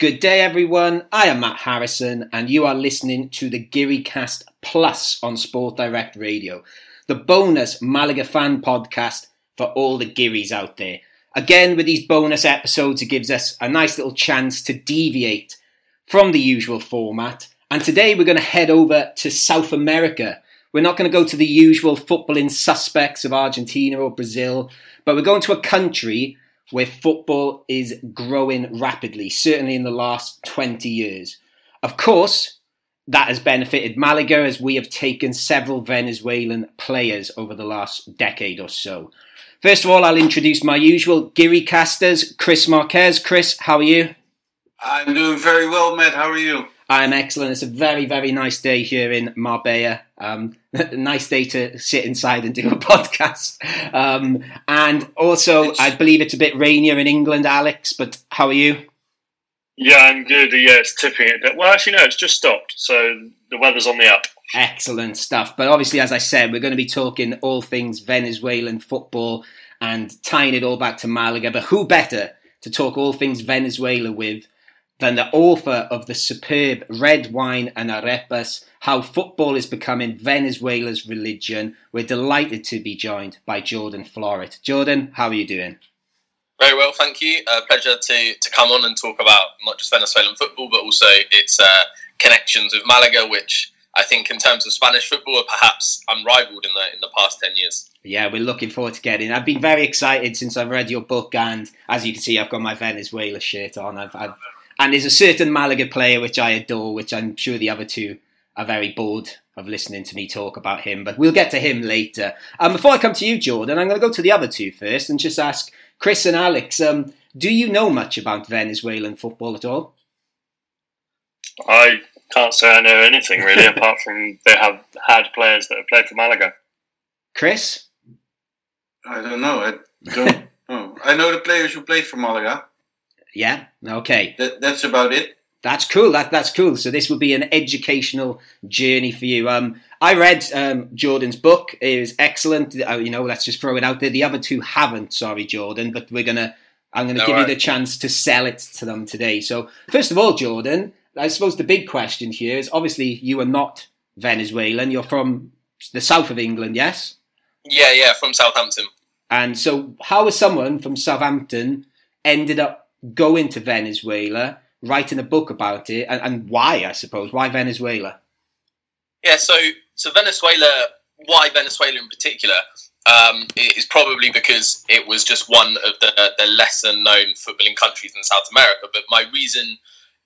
Good day, everyone. I am Matt Harrison, and you are listening to the Geary Cast Plus on Sport Direct Radio, the bonus Malaga fan podcast for all the Gearys out there. Again, with these bonus episodes, it gives us a nice little chance to deviate from the usual format. And today we're going to head over to South America. We're not going to go to the usual footballing suspects of Argentina or Brazil, but we're going to a country where football is growing rapidly, certainly in the last 20 years. Of course, that has benefited Malaga as we have taken several Venezuelan players over the last decade or so. First of all, I'll introduce my usual Geary casters, Chris Marquez. Chris, how are you? I'm doing very well, Matt. How are you? I'm excellent. It's a very, very nice day here in Marbella. Um, nice day to sit inside and do a podcast. Um, and also, I believe it's a bit rainier in England, Alex. But how are you? Yeah, I'm good. Yeah, it's tipping it. Well, actually, no, it's just stopped. So the weather's on the up. Excellent stuff. But obviously, as I said, we're going to be talking all things Venezuelan football and tying it all back to Malaga. But who better to talk all things Venezuela with than the author of the superb Red Wine and Arepas, How Football is Becoming Venezuela's Religion. We're delighted to be joined by Jordan Florit. Jordan, how are you doing? Very well, thank you. Uh, pleasure to, to come on and talk about not just Venezuelan football, but also its uh, connections with Malaga, which I think, in terms of Spanish football, are perhaps unrivaled in the in the past ten years. Yeah, we're looking forward to getting. I've been very excited since I've read your book, and as you can see, I've got my Venezuela shirt on. I've, I've and there's a certain Malaga player which I adore, which I'm sure the other two are very bored of listening to me talk about him. But we'll get to him later. Um, before I come to you, Jordan, I'm going to go to the other two first and just ask Chris and Alex. Um, do you know much about Venezuelan football at all? I can't say I know anything really, apart from they have had players that have played for Malaga. Chris, I don't know. I don't know. I know the players who played for Malaga. Yeah. Okay. That, that's about it. That's cool. That that's cool. So this will be an educational journey for you. Um, I read um, Jordan's book. It was excellent. Uh, you know, let's just throw it out there. The other two haven't. Sorry, Jordan, but we're gonna. I'm gonna No give you the chance to sell it to them today. So first of all, Jordan, I suppose the big question here is obviously you are not Venezuelan. You're from the south of England, yes. Yeah, yeah, from Southampton. And so, how has someone from Southampton ended up going to Venezuela, writing a book about it, and, and why? I suppose why Venezuela? Yeah, so so Venezuela, why Venezuela in particular, um, probably because it was just one of the the lesser known footballing countries in South America. But my reason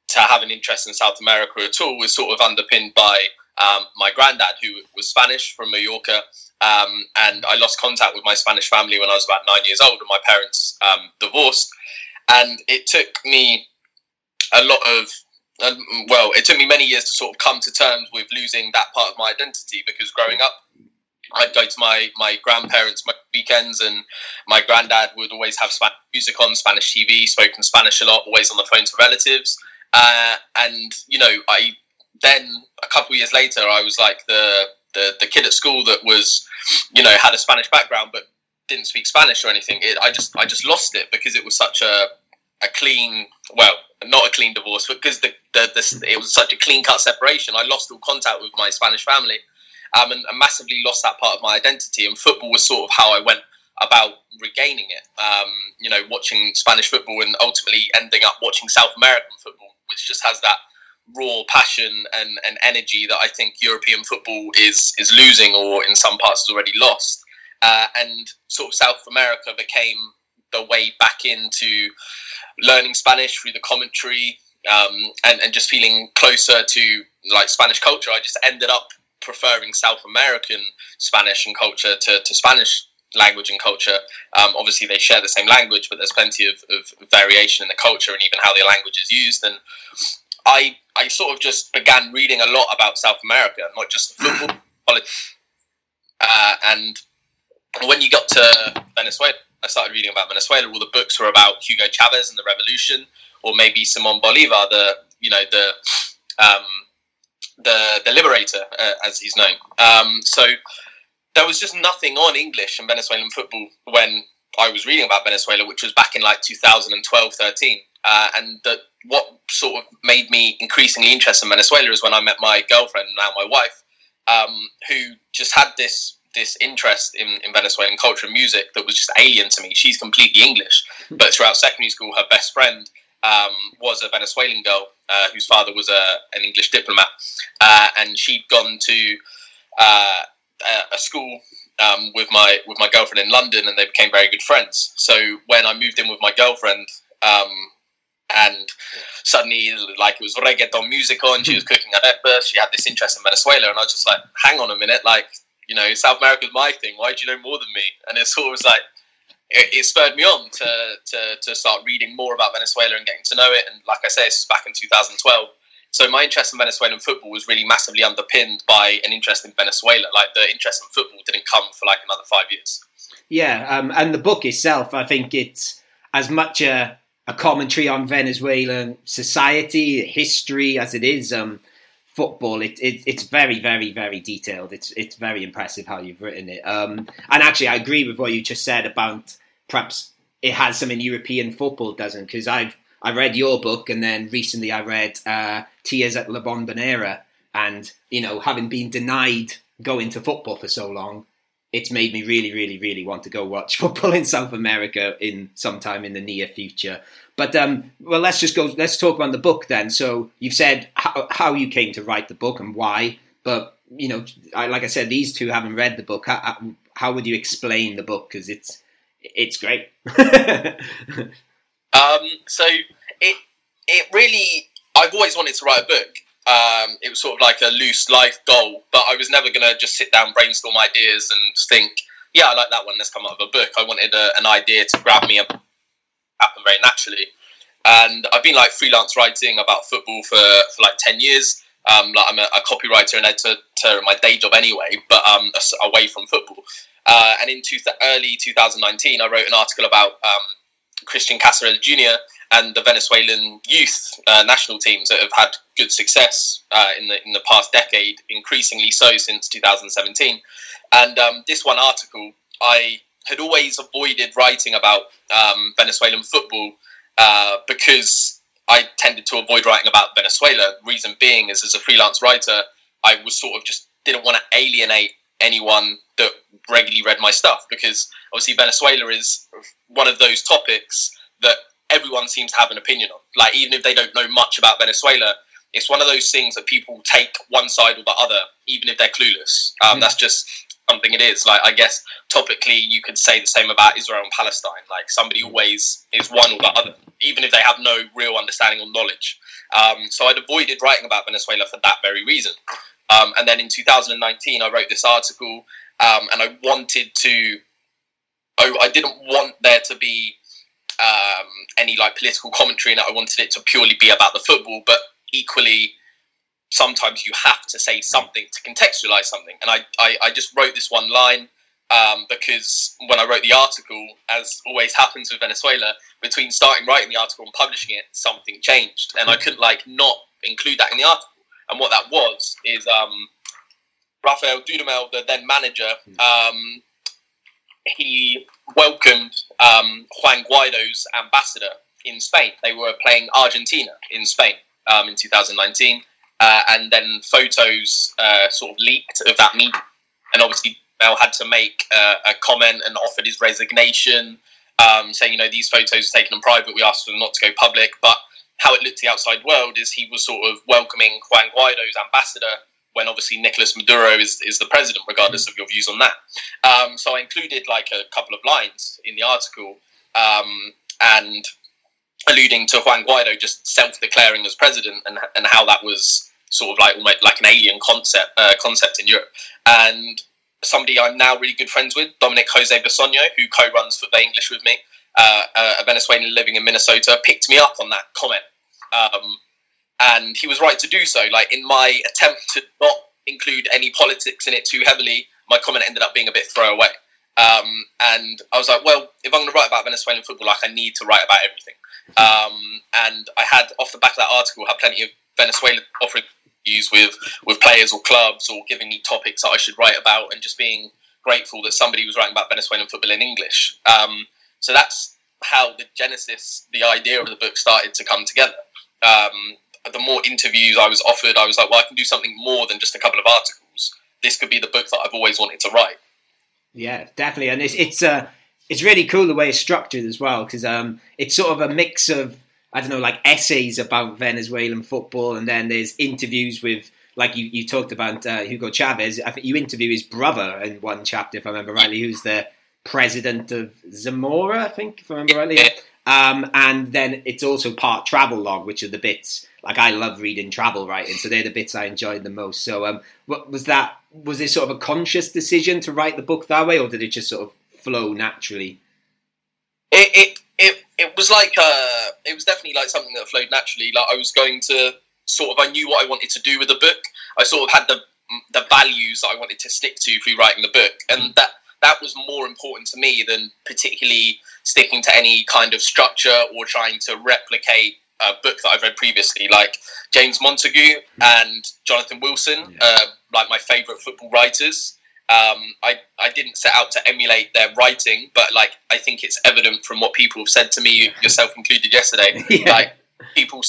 to have an interest in South America at all was sort of underpinned by um, my granddad, who was Spanish from Mallorca, um, and I lost contact with my Spanish family when I was about nine years old, and my parents um, divorced, and it took me a lot of um, well, it took me many years to sort of come to terms with losing that part of my identity because growing up, I'd go to my, my grandparents' weekends, and my granddad would always have Spanish music on, Spanish TV, spoken Spanish a lot, always on the phone to relatives. Uh, and you know, I then a couple of years later, I was like the, the the kid at school that was, you know, had a Spanish background but didn't speak Spanish or anything. It, I just I just lost it because it was such a a clean, well, not a clean divorce, but because the, the, the it was such a clean cut separation, I lost all contact with my Spanish family, um, and, and massively lost that part of my identity. And football was sort of how I went about regaining it. Um, you know, watching Spanish football and ultimately ending up watching South American football, which just has that raw passion and, and energy that I think European football is is losing, or in some parts has already lost. Uh, and sort of South America became the way back into learning Spanish through the commentary um, and, and just feeling closer to like Spanish culture. I just ended up preferring South American Spanish and culture to, to Spanish language and culture. Um, obviously, they share the same language, but there's plenty of, of variation in the culture and even how the language is used. And I I sort of just began reading a lot about South America, not just football. Uh, and when you got to Venezuela, I started reading about Venezuela. All the books were about Hugo Chavez and the revolution, or maybe Simon Bolivar, the you know the um, the the liberator, uh, as he's known. Um, so there was just nothing on English and Venezuelan football when I was reading about Venezuela, which was back in like 2012, 13. Uh, and the, what sort of made me increasingly interested in Venezuela is when I met my girlfriend, now my wife, um, who just had this this interest in, in Venezuelan culture and music that was just alien to me. She's completely English, but throughout secondary school, her best friend um, was a Venezuelan girl uh, whose father was a, an English diplomat, uh, and she'd gone to uh, a school um, with my with my girlfriend in London, and they became very good friends. So when I moved in with my girlfriend, um, and suddenly like it was reggaeton music on, she was cooking arepas, she had this interest in Venezuela, and I was just like, hang on a minute, like you know, South America's my thing. Why do you know more than me? And it sort of was like it, it, spurred me on to, to to start reading more about Venezuela and getting to know it. And like I say, this was back in 2012. So my interest in Venezuelan football was really massively underpinned by an interest in Venezuela. Like the interest in football didn't come for like another five years. Yeah, um, and the book itself, I think it's as much a, a commentary on Venezuelan society, history as it is um, football. It, it, it's very, very, very detailed. It's it's very impressive how you've written it. Um, and actually, I agree with what you just said about perhaps it has some in European football, doesn't? Because I've I read your book, and then recently I read uh, Tears at La Bombonera, and you know, having been denied going to football for so long, it's made me really, really, really want to go watch football in South America in sometime in the near future. But um, well, let's just go. Let's talk about the book then. So you've said how, how you came to write the book and why, but you know, I, like I said, these two haven't read the book. How, how would you explain the book? Because it's it's great. Um, so it it really I've always wanted to write a book. Um, it was sort of like a loose life goal, but I was never going to just sit down, brainstorm ideas, and think, yeah, I like that one. Let's come up with a book. I wanted a, an idea to grab me and happen very naturally. And I've been like freelance writing about football for, for like ten years. Um, like I'm a, a, copywriter and editor in my day job anyway, but um, away from football. Uh, and in two, early 2019, I wrote an article about um, Cristian Cásseres Jr. and the Venezuelan youth uh, national teams that have had good success uh, in the in the past decade, increasingly so since 2017. And um, this one article, I had always avoided writing about um, Venezuelan football uh, because I tended to avoid writing about Venezuela. Reason being is, as a freelance writer, I was sort of just didn't want to alienate anyone that regularly read my stuff because obviously Venezuela is one of those topics that everyone seems to have an opinion on. Like even if they don't know much about Venezuela, it's one of those things that people take one side or the other, even if they're clueless. Um, mm. That's just something it is. Like I guess topically, you could say the same about Israel and Palestine. Like somebody always is one or the other, even if they have no real understanding or knowledge. Um, so I'd avoided writing about Venezuela for that very reason. Um, and then in 2019, I wrote this article, um, and I wanted to. I, I, didn't want there to be um, any like political commentary and. I wanted it to purely be about the football, but equally, sometimes you have to say something to contextualize something. And I, I, I just wrote this one line um, because when I wrote the article, as always happens with Venezuela, between starting writing the article and publishing it, something changed, and I couldn't like not include that in the article. And what that was is um, Rafael Dudamel, the then manager, um, he welcomed um, Juan Guaido's ambassador in Spain. They were playing Argentina in Spain um, in 2019, uh, and then photos uh, sort of leaked of that meeting. And obviously, Mel had to make uh, a comment and offered his resignation, um, saying, you know, these photos taken in private. We asked them not to go public, but how it looked to the outside world is he was sort of welcoming Juan Guaido's ambassador when obviously Nicolas Maduro is, is the president, regardless of your views on that. Um, so I included like a couple of lines in the article um, and alluding to Juan Guaido just self-declaring as president and, and how that was sort of like almost like an alien concept uh, concept in Europe. And somebody I'm now really good friends with, Dominic Jose Bisogno, who co-runs FUTVE English with me, uh, a Venezuelan living in Minnesota, picked me up on that comment. Um, and he was right to do so. Like in my attempt to not include any politics in it too heavily, my comment ended up being a bit throwaway. Um, and I was like, well, if I'm going to write about Venezuelan football, like I need to write about everything. Um, and I had off the back of that article, had plenty of Venezuelan offering views with with players or clubs or giving me topics that I should write about, and just being grateful that somebody was writing about Venezuelan football in English. Um, so that's how the genesis, the idea of the book started to come together. um, the more interviews I was offered, I was like, well, I can do something more than just a couple of articles. This could be the book that I've always wanted to write. Yeah, definitely, and it's it's uh, it's really cool the way it's structured as well because um, it's sort of a mix of I don't know like essays about Venezuelan football, and then there's interviews with like you, you talked about uh, Hugo Chavez. I think you interview his brother in one chapter, if I remember rightly, who's the president of Zamora, I think, if I remember rightly. Um, and then it's also part travel log, which are the bits like I love reading travel writing, so they're the bits I enjoyed the most. So, um, what was that? Was it sort of a conscious decision to write the book that way, or did it just sort of flow naturally? It it it, it was like uh, it was definitely like something that flowed naturally. Like I was going to sort of I knew what I wanted to do with the book. I sort of had the the values that I wanted to stick to through writing the book, and that that was more important to me than particularly sticking to any kind of structure or trying to replicate a book that I've read previously, like James Montague and Jonathan Wilson, yeah. uh, like my favourite football writers. Um, I, I didn't set out to emulate their writing, but like I think it's evident from what people have said to me, yourself included, yesterday. yeah. Like people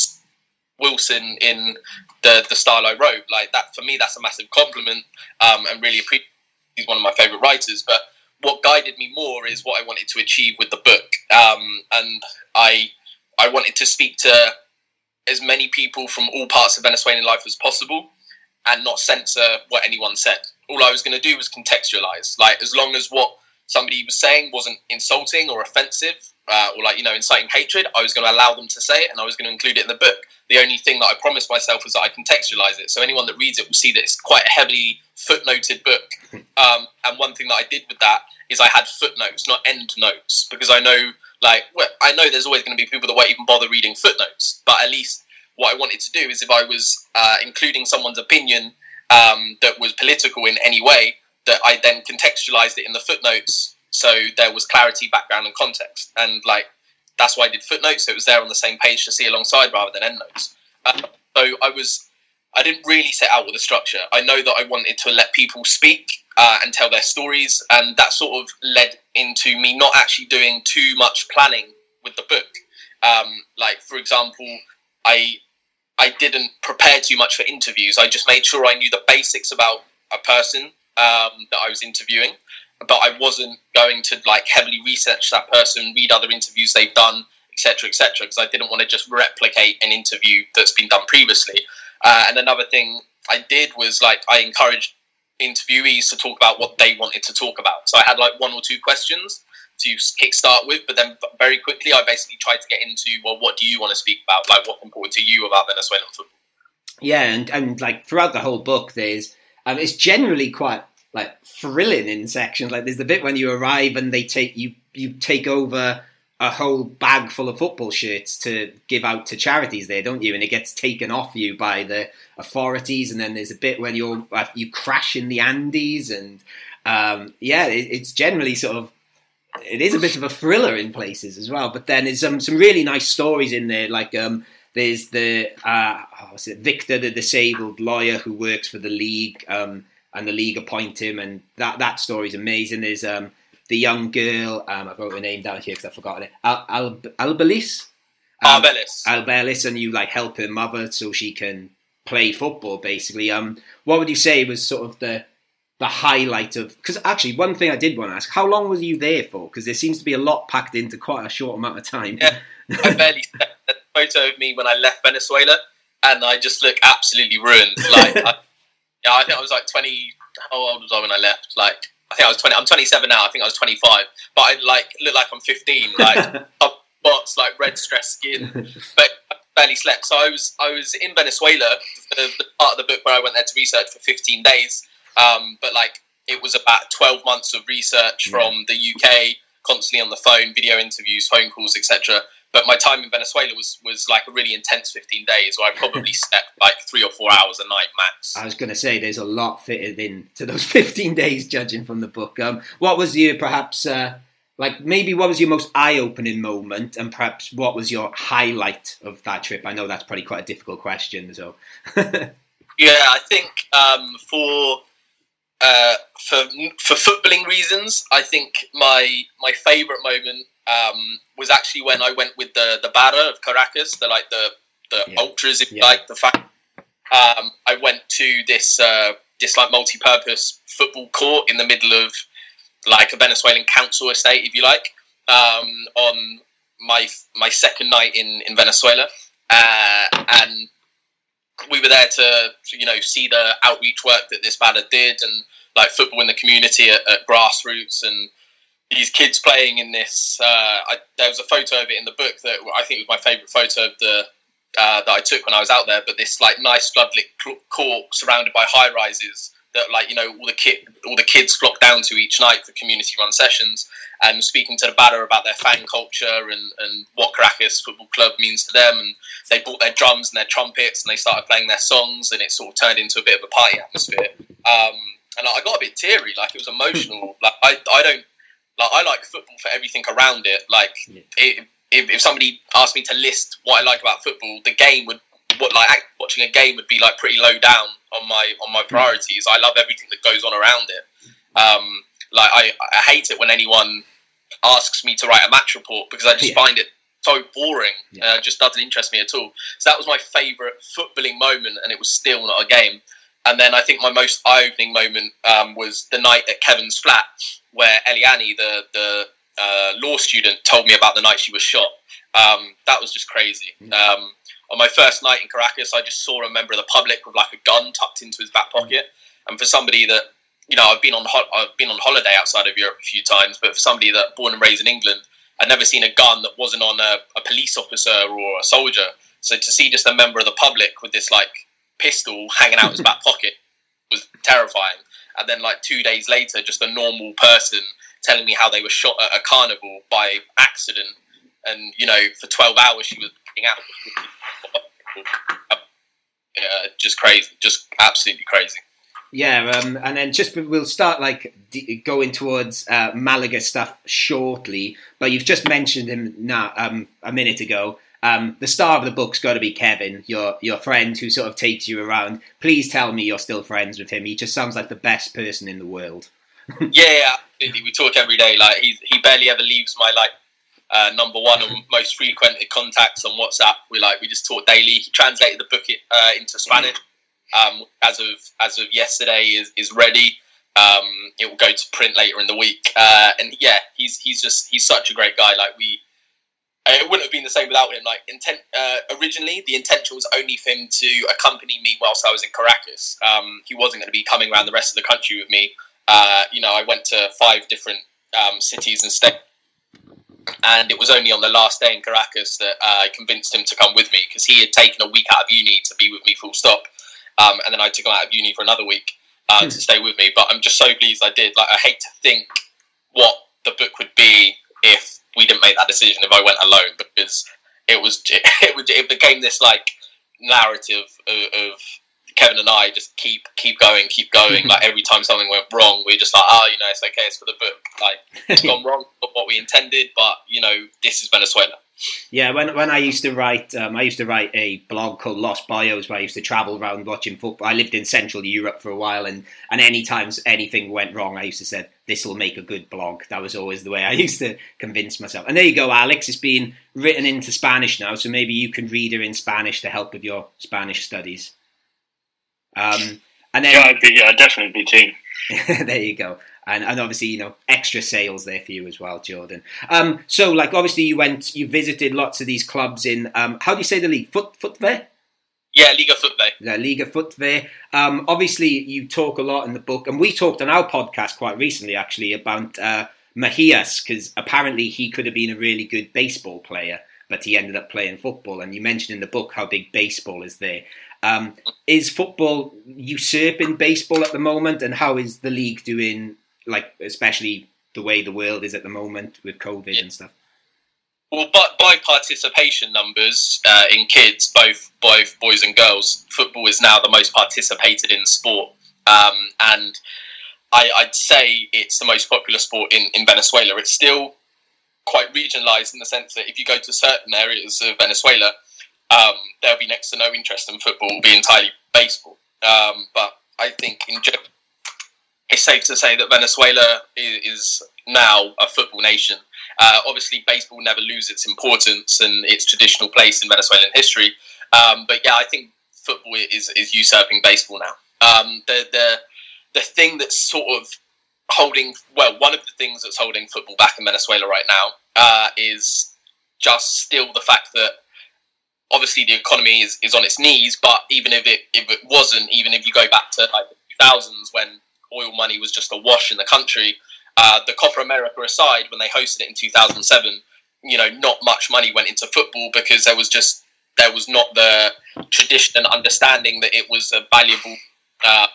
Wilson in the the style I wrote, like that for me, that's a massive compliment, um, and really appreciate. He's one of my favourite writers, but what guided me more is what I wanted to achieve with the book, um, and I I wanted to speak to as many people from all parts of Venezuelan life as possible, and not censor what anyone said. All I was going to do was contextualize, like as long as what somebody was saying wasn't insulting or offensive, uh, or like you know inciting hatred, I was going to allow them to say it, and I was going to include it in the book. The only thing that I promised myself was that I contextualize it, so anyone that reads it will see that it's quite a heavily footnoted book. Um, and one thing that I did with that is I had footnotes, not end notes, because I know, like, well, I know there's always going to be people that won't even bother reading footnotes, but at least what I wanted to do is if I was uh, including someone's opinion um, that was political in any way, that I then contextualized it in the footnotes so there was clarity, background, and context. And like that's why I did footnotes, so it was there on the same page to see alongside rather than endnotes. Uh, so I was I didn't really set out with a structure. I know that I wanted to let people speak uh, and tell their stories, and that sort of led into me not actually doing too much planning with the book. Um, like, for example, I I didn't prepare too much for interviews. I just made sure I knew the basics about a person um, that I was interviewing, but I wasn't going to like heavily research that person, read other interviews they've done, etc., etc., because I didn't want to just replicate an interview that's been done previously. Uh, and another thing I did was like I encouraged interviewees to talk about what they wanted to talk about. So I had like one or two questions to kickstart with, but then very quickly I basically tried to get into well, what do you want to speak about? Like what's important to you about Venezuelan football? Yeah, and and like throughout the whole book, there's it's generally quite like thrilling in sections. Like there's the bit when you arrive and they take you you take over a whole bag full of football shirts to give out to charities there, don't you? And it gets taken off you by the authorities. And then there's a bit when you're uh, you crash in the Andes, and um, yeah, it, it's generally sort of it is a bit of a thriller in places as well. But then there's some some really nice stories in there, like um, there's the uh, oh, it, Victor, the disabled lawyer who works for the league, um, and the league appoint him, and that that story is amazing. There's um, the young girl. Um, I wrote her name down here because I've forgotten it. Al, Al, Albelis. Um, Arbelis. Arbelis, and you like help her mother so she can play football. Basically, um, what would you say was sort of the the highlight of? Because actually, one thing I did want to ask: How long was you there for? Because there seems to be a lot packed into quite a short amount of time. Yeah, I barely photo of me when I left Venezuela, and I just look absolutely ruined. Like, I, yeah, I think I was like twenty. How old was I when I left? Like I think I was 20. I'm 27 now. I think I was 25. But I like look like I'm 15. Like spots, like red stress skin, but I barely slept. So I was I was in Venezuela, the, the, part of the book where I went there to research for 15 days. Um, but like it was about 12 months of research from the UK, constantly on the phone, video interviews, phone calls, etc. But my time in Venezuela was was like a really intense 15 days where I probably slept like three or four hours a night max. I was going to say there's a lot fitted in to those 15 days, judging from the book. Um, what was your perhaps uh, like maybe what was your most eye-opening moment, and perhaps what was your highlight of that trip? I know that's probably quite a difficult question, so. yeah, I think um, for uh, for for footballing reasons, I think my my favourite moment um, was actually when I went with the the Barra of Caracas, the like the the Yeah. ultras, if you Yeah. like the fact. Um, I went to this uh, this like multi-purpose football court in the middle of like a Venezuelan council estate, if you like, um, on my my second night in in Venezuela, uh, and we were there to you know see the outreach work that this banner did and like football in the community at, at grassroots and these kids playing in this. Uh, I, there was a photo of it in the book that I think was my favourite photo of the uh, that I took when I was out there. But this like nice floodlit court surrounded by high rises that like you know all the kid all the kids flock down to each night for community run sessions and speaking to the barra about their fan culture and, and what Caracas Football Club means to them and they brought their drums and their trumpets and they started playing their songs and it sort of turned into a bit of a party atmosphere um, and I got a bit teary like it was emotional like I, I don't like I like football for everything around it like Yeah. it, if, if somebody asked me to list what I like about football the game would what like watching a game would be like pretty low down on my on my priorities I love everything that goes on around it um, like I, I hate it when anyone asks me to write a match report because I just Yeah. find it so boring. Yeah. Uh, it just doesn't interest me at all. So that was my favourite footballing moment, and it was still not a game. And then I think my most eye-opening moment um, was the night at Kevin's flat, where Eliani, the the uh, law student, told me about the night she was shot. Um, that was just crazy. Um, on my first night in Caracas, I just saw a member of the public with like a gun tucked into his back pocket. And for somebody that you know, I've been on ho- I've been on holiday outside of Europe a few times, but for somebody that born and raised in England, I'd never seen a gun that wasn't on a, a police officer or a soldier. So to see just a member of the public with this like pistol hanging out his back pocket was terrifying. And then like two days later, just a normal person telling me how they were shot at a carnival by accident, and you know, for twelve hours she was out. Yeah, just crazy, just absolutely crazy. Yeah, um, and then just we'll start like d- going towards uh, Malaga stuff shortly. But you've just mentioned him now um, a minute ago. Um, the star of the book's got to be Kevin, your your friend who sort of takes you around. Please tell me you're still friends with him. He just sounds like the best person in the world. yeah, absolutely. We talk every day. Like he he barely ever leaves my like uh, number one and most frequented contacts on WhatsApp. We like we just talk daily. He translated the book uh, into Spanish. Um, as of as of yesterday is is ready. Um, it will go to print later in the week. Uh, and yeah, he's he's just he's such a great guy. Like we. It wouldn't have been the same without him. Like intent, uh, originally, the intention was only for him to accompany me whilst I was in Caracas. Um, he wasn't going to be coming around the rest of the country with me. Uh, you know, I went to five different um, cities and states, and it was only on the last day in Caracas that uh, I convinced him to come with me because he had taken a week out of uni to be with me full stop, um, and then I took him out of uni for another week uh, Hmm. to stay with me. But I'm just so pleased I did. Like, I hate to think what the book would be if we didn't make that decision if I went alone because it was it was it became this like narrative of, of Kevin and I just keep keep going, keep going. like every time something went wrong, we are just like, oh, you know, it's okay, it's for the book. Like it's gone wrong, but what we intended, but you know, this is Venezuela. Yeah, when when I used to write, um, I used to write a blog called Lost Bios, where I used to travel around watching football. I lived in Central Europe for a while, and and any times anything went wrong, I used to say this will make a good blog. That was always the way I used to convince myself. And there you go, Alex. It's been written into Spanish now, so maybe you can read her in Spanish to help with your Spanish studies. Um, and then Yeah, I'd be, yeah, I'd definitely be keen. there you go. And, and obviously, you know, extra sales there for you as well, Jordan. Um, so, like, obviously, you went, you visited lots of these clubs in, um, how do you say the league? Foot, FUTVE? Yeah, Liga FUTVE. La Liga FUTVE. Um, obviously, you talk a lot in the book, and we talked on our podcast quite recently, actually, about uh, Mejias, because apparently he could have been a really good baseball player, but he ended up playing football. And you mentioned in the book how big baseball is there. Um, is football usurping baseball at the moment, and how is the league doing? Like, especially the way the world is at the moment with COVID and stuff. Well, by, by participation numbers uh, in kids, both both boys and girls, football is now the most participated in sport, um, and I, I'd say it's the most popular sport in, in Venezuela. It's still quite regionalised in the sense that if you go to certain areas of Venezuela, um, there'll be next to no interest in football; it'll be entirely baseball. Um, but I think in general, it's safe to say that Venezuela is, now a football nation. Uh, obviously, baseball never lose its importance and its traditional place in Venezuelan history. Um, but yeah, I think football is is usurping baseball now. Um, the the the thing that's sort of holding well, one of the things that's holding football back in Venezuela right now uh, is just still the fact that obviously the economy is, is on its knees. But even if it if it wasn't, even if you go back to like the thousands when oil money was just a wash in the country, uh, the Copa America aside, when they hosted it in 2007, you know, not much money went into football because there was just there was not the tradition and understanding that it was a valuable uh,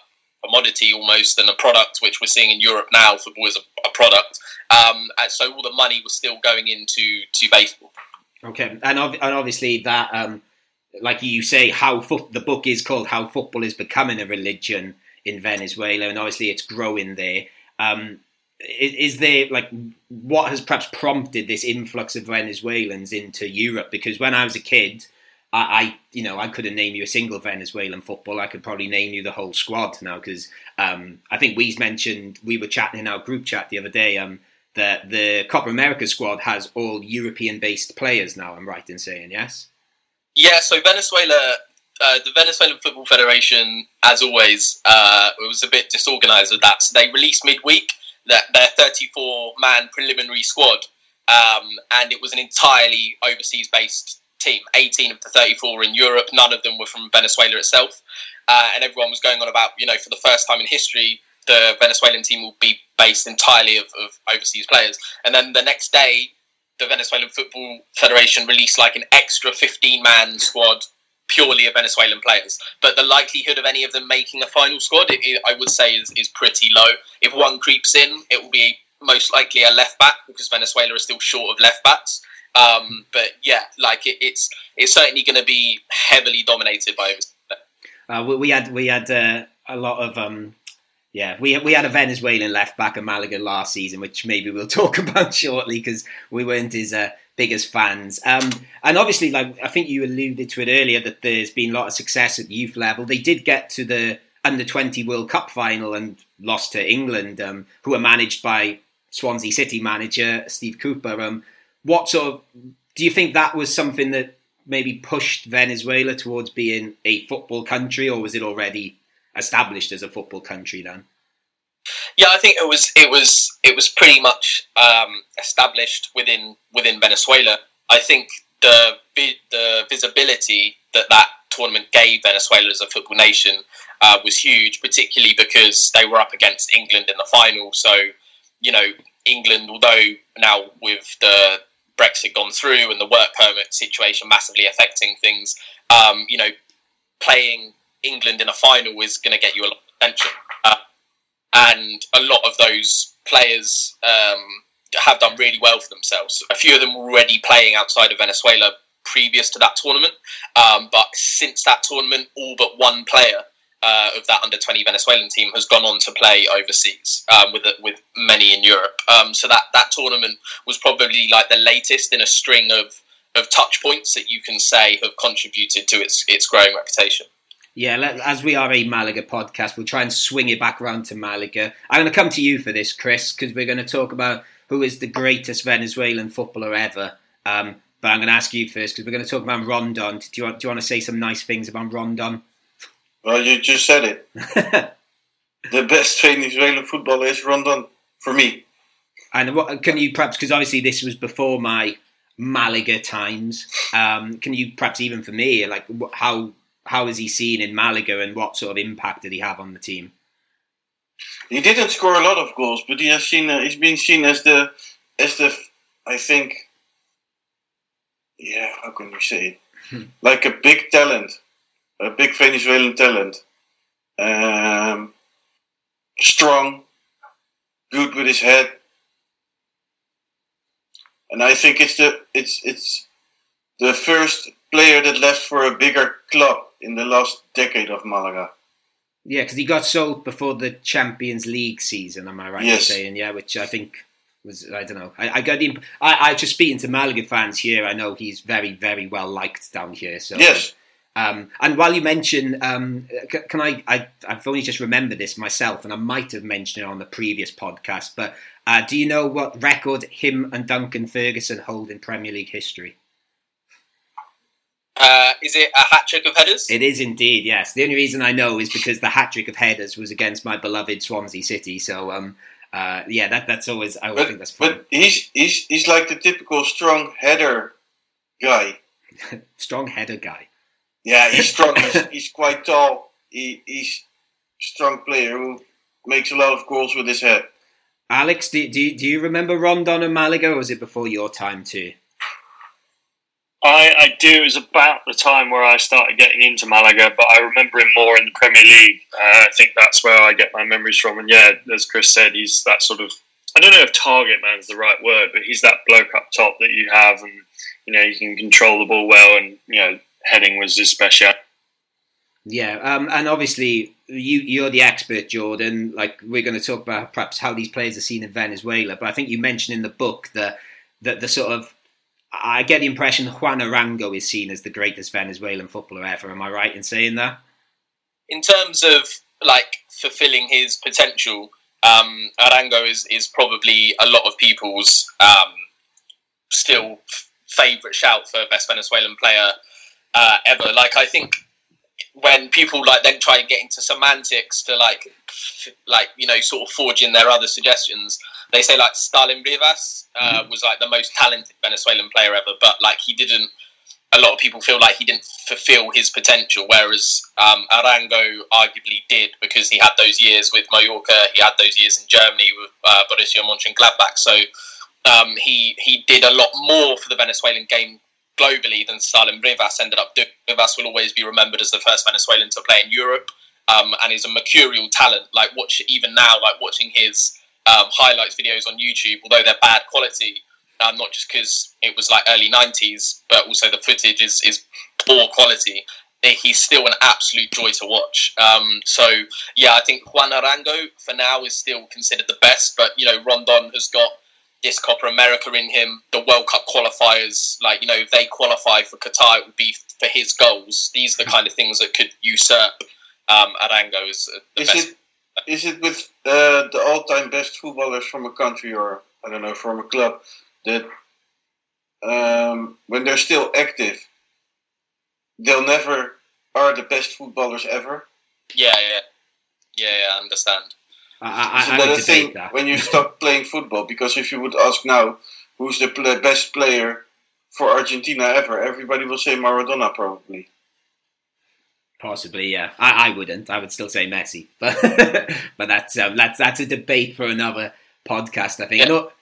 commodity almost and a product which we're seeing in Europe now. Football is a, a product, um, and so all the money was still going into to baseball. Okay, and, ov- and obviously that, um, like you say, how fo- the book is called "How Football is Becoming a Religion in Venezuela," and obviously it's growing there. Um, is, there like what has perhaps prompted this influx of Venezuelans into Europe? Because when I was a kid, I, I, you know, I couldn't name you a single Venezuelan football. I could probably name you the whole squad now because um, I think we's mentioned we were chatting in our group chat the other day um, that the Copa America squad has all European-based players now. I'm right in saying yes. Yeah, so Venezuela, uh, the Venezuelan Football Federation, as always, uh, was a bit disorganized with that. So they released midweek that their 34-man preliminary squad, um, and it was an entirely overseas-based team. 18 of the 34 were in Europe. None of them were from Venezuela itself. Uh, and everyone was going on about, you know, for the first time in history, the Venezuelan team will be based entirely of, of overseas players. And then the next day, the Venezuelan Football Federation released like an extra 15 man squad purely of Venezuelan players. But the likelihood of any of them making a final squad, it, it, I would say, is, is pretty low. If one creeps in, it will be most likely a left back because Venezuela is still short of left backs. Um, but yeah, like it, it's it's certainly going to be heavily dominated by. Uh, we, had we had uh, a lot of um, yeah we we had a Venezuelan left back at Malaga last season, which maybe we'll talk about shortly because we weren't his uh, biggest fans. Um, and obviously, like I think you alluded to it earlier, that there's been a lot of success at youth level. They did get to the under twenty World Cup final and lost to England, um, who were managed by Swansea City manager Steve Cooper. Um, what sort of do you think that was something that maybe pushed Venezuela towards being a football country, or was it already established as a football country then? Yeah, I think it was it was it was pretty much um, established within within Venezuela. I think the the visibility that that tournament gave Venezuela as a football nation uh, was huge, particularly because they were up against England in the final. So, you know, England, although now with the Brexit gone through and the work permit situation massively affecting things, um, you know, playing England in a final is going to get you a lot of attention. And a lot of those players um, have done really well for themselves. A few of them were already playing outside of Venezuela previous to that tournament, um, but since that tournament, all but one player uh, of that under 20 Venezuelan team has gone on to play overseas um, with with many in Europe. Um, so that that tournament was probably like the latest in a string of of touch points that you can say have contributed to its its growing reputation. Yeah, as we are a Malaga podcast, we'll try and swing it back around to Malaga. I'm going to come to you for this, Chris, because we're going to talk about who is the greatest Venezuelan footballer ever. Um, but I'm going to ask you first because we're going to talk about Rondon. Do you, want, do you want to say some nice things about Rondon? Well, you just said it. the best Venezuelan footballer is Rondon for me. And what can you perhaps because obviously this was before my Malaga times. Um, can you perhaps even for me like how how is he seen in Malaga and what sort of impact did he have on the team? He didn't score a lot of goals, but he has seen uh, he's been seen as the as the I think yeah how can you say it hmm. like a big talent a big Venezuelan talent. Um, strong, good with his head, and I think it's the it's it's the first player that left for a bigger club in the last decade of Malaga. Yeah, because he got sold before the Champions League season. Am I right yes. in saying? Yeah, which I think was I don't know. I, I got the I, I just speaking to Malaga fans here. I know he's very very well liked down here. So yes, um, and while you mention, um, can I, I? have only just remembered this myself, and I might have mentioned it on the previous podcast. But uh, do you know what record him and Duncan Ferguson hold in Premier League history? Uh, is it a hat trick of headers? It is indeed, yes. The only reason I know is because the hat trick of headers was against my beloved Swansea City. So, um, uh, yeah, that that's always I always But, think that's fun. but he's he's he's like the typical strong header guy. Strong header guy. Yeah, he's strong. he's, he's quite tall. He, he's a strong player who makes a lot of goals with his head. Alex, do, do, do you remember Rondon and Malaga, or was it before your time too? I, I do. It was about the time where I started getting into Malaga, but I remember him more in the Premier League. Uh, I think that's where I get my memories from. And yeah, as Chris said, he's that sort of. I don't know if target man's the right word, but he's that bloke up top that you have, and you know you can control the ball well, and you know heading was his special. Yeah, um, and obviously you you're the expert, Jordan. Like we're going to talk about perhaps how these players are seen in Venezuela, but I think you mentioned in the book that that the sort of I get the impression Juan Arango is seen as the greatest Venezuelan footballer ever. Am I right in saying that? in terms of like fulfilling his potential, um, Arango is, is probably a lot of people's um, still favourite shout for best Venezuelan player uh, ever. Like I think when people like then try and get into semantics to like f- like you know sort of forge in their other suggestions, they say like Stalin Rivas uh, was like the most talented Venezuelan player ever, but like he didn't a lot of people feel like he didn't fulfill his potential, whereas um, Arango arguably did because he had those years with Mallorca, he had those years in Germany with uh, Borussia Mönchengladbach. So um, he he did a lot more for the Venezuelan game globally than Stalin Rivas ended up doing. Rivas will always be remembered as the first Venezuelan to play in Europe, um, and is a mercurial talent. Like watch even now, like watching his um, highlights videos on YouTube, although they're bad quality um, not just because it was like early 90s, but also the footage is, is poor quality. Eh, He's still an absolute joy to watch. Um, so, yeah, I think Juan Arango for now is still considered the best, but, you know, Rondon has got this Copa America in him, the World Cup qualifiers, like, you know, if they qualify for Qatar, it would be for his goals. These are the kind of things that could usurp um, Arango as uh, the Is best. it is it with uh, the all-time best footballers from a country or I don't know from a club that um, when they're still active, they'll never are the best footballers ever? Yeah, yeah. Yeah, yeah, I understand. I, Isn't I, I that would thing debate that. when you stop playing football? Because if you would ask now, who's the pl- best player for Argentina ever? Everybody will say Maradona, probably. Possibly, yeah. I, I wouldn't. I would still say Messi, but but that's um, that's that's a debate for another podcast. I think. Yeah. No,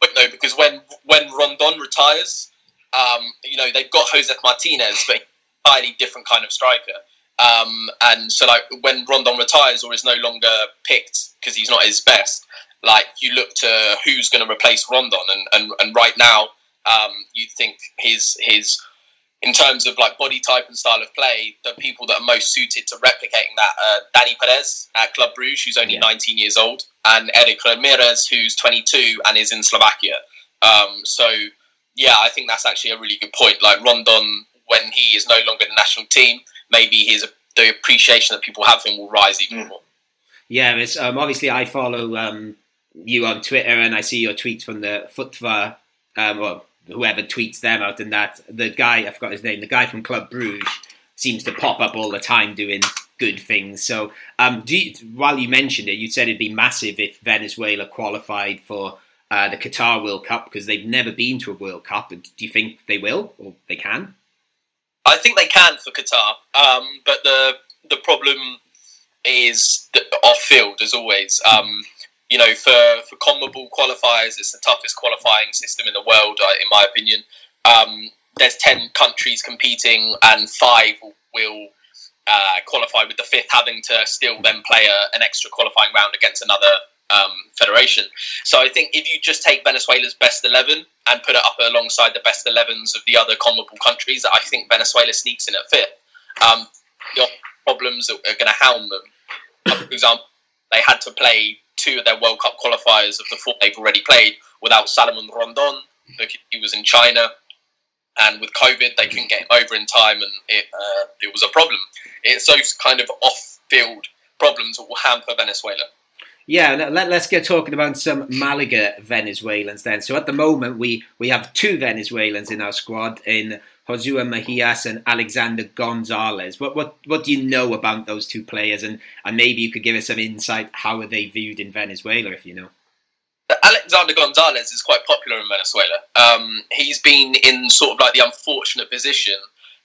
But no, because when when Rondon retires, um, you know they've got Josef Martinez, but entirely different kind of striker. Um, and so like when Rondon retires or is no longer picked because he's not his best, like you look to who's going to replace Rondon, and, and and right now um, you think his his in terms of like body type and style of play, the people that are most suited to replicating that are Danny Perez at Club Bruges, who's only Yeah. 19 years old, and Eric Ramirez, who's 22 and is in Slovakia. Um, so, yeah, I think that's actually a really good point. Like Rondon, when he is no longer the national team, maybe his the appreciation that people have for him will rise even Yeah. more. Yeah, it's, um, obviously I follow um, you on Twitter and I see your tweets from the FUTVE, um, or whoever tweets them out, and that the guy I forgot his name, the guy from Club Bruges seems to pop up all the time doing good things. So, um, do you, while you mentioned it, you said it'd be massive if Venezuela qualified for uh, the Qatar World Cup because they've never been to a World Cup. Do you think they will or they can? I think they can for Qatar, um, but the the problem is off field as always. Um, you know, for for CONMEBOL qualifiers, it's the toughest qualifying system in the world, uh, in my opinion. Um, there's ten countries competing, and five will uh, qualify with the fifth having to still then play a, an extra qualifying round against another um, federation. So I think if you just take Venezuela's best 11 and put it up alongside the best 11s of the other CONMEBOL countries, I think Venezuela sneaks in at fifth. Um, the problems that are going to hound them, for example, they had to play two of their World Cup qualifiers of the four they've already played without Salomon Rondon because he was in China. And with COVID, they couldn't get him over in time, and it uh, it was a problem. It's those kind of off-field problems that will hamper Venezuela. Yeah, let, us get talking about some Malaga Venezuelans then. So at the moment, we, we have two Venezuelans in our squad in Josue Mejias and Alexander Gonzalez. What, what, what do you know about those two players? And, and maybe you could give us some insight. How are they viewed in Venezuela, if you know? Alexander Gonzalez is quite popular in Venezuela. Um, he's been in sort of like the unfortunate position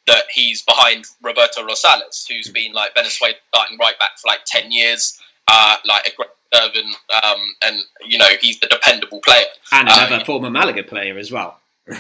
that he's behind Roberto Rosales, who's been like Venezuela starting right back for like 10 years, uh, like a great um, and you know, he's the dependable player. And another uh, former Malaga player as well.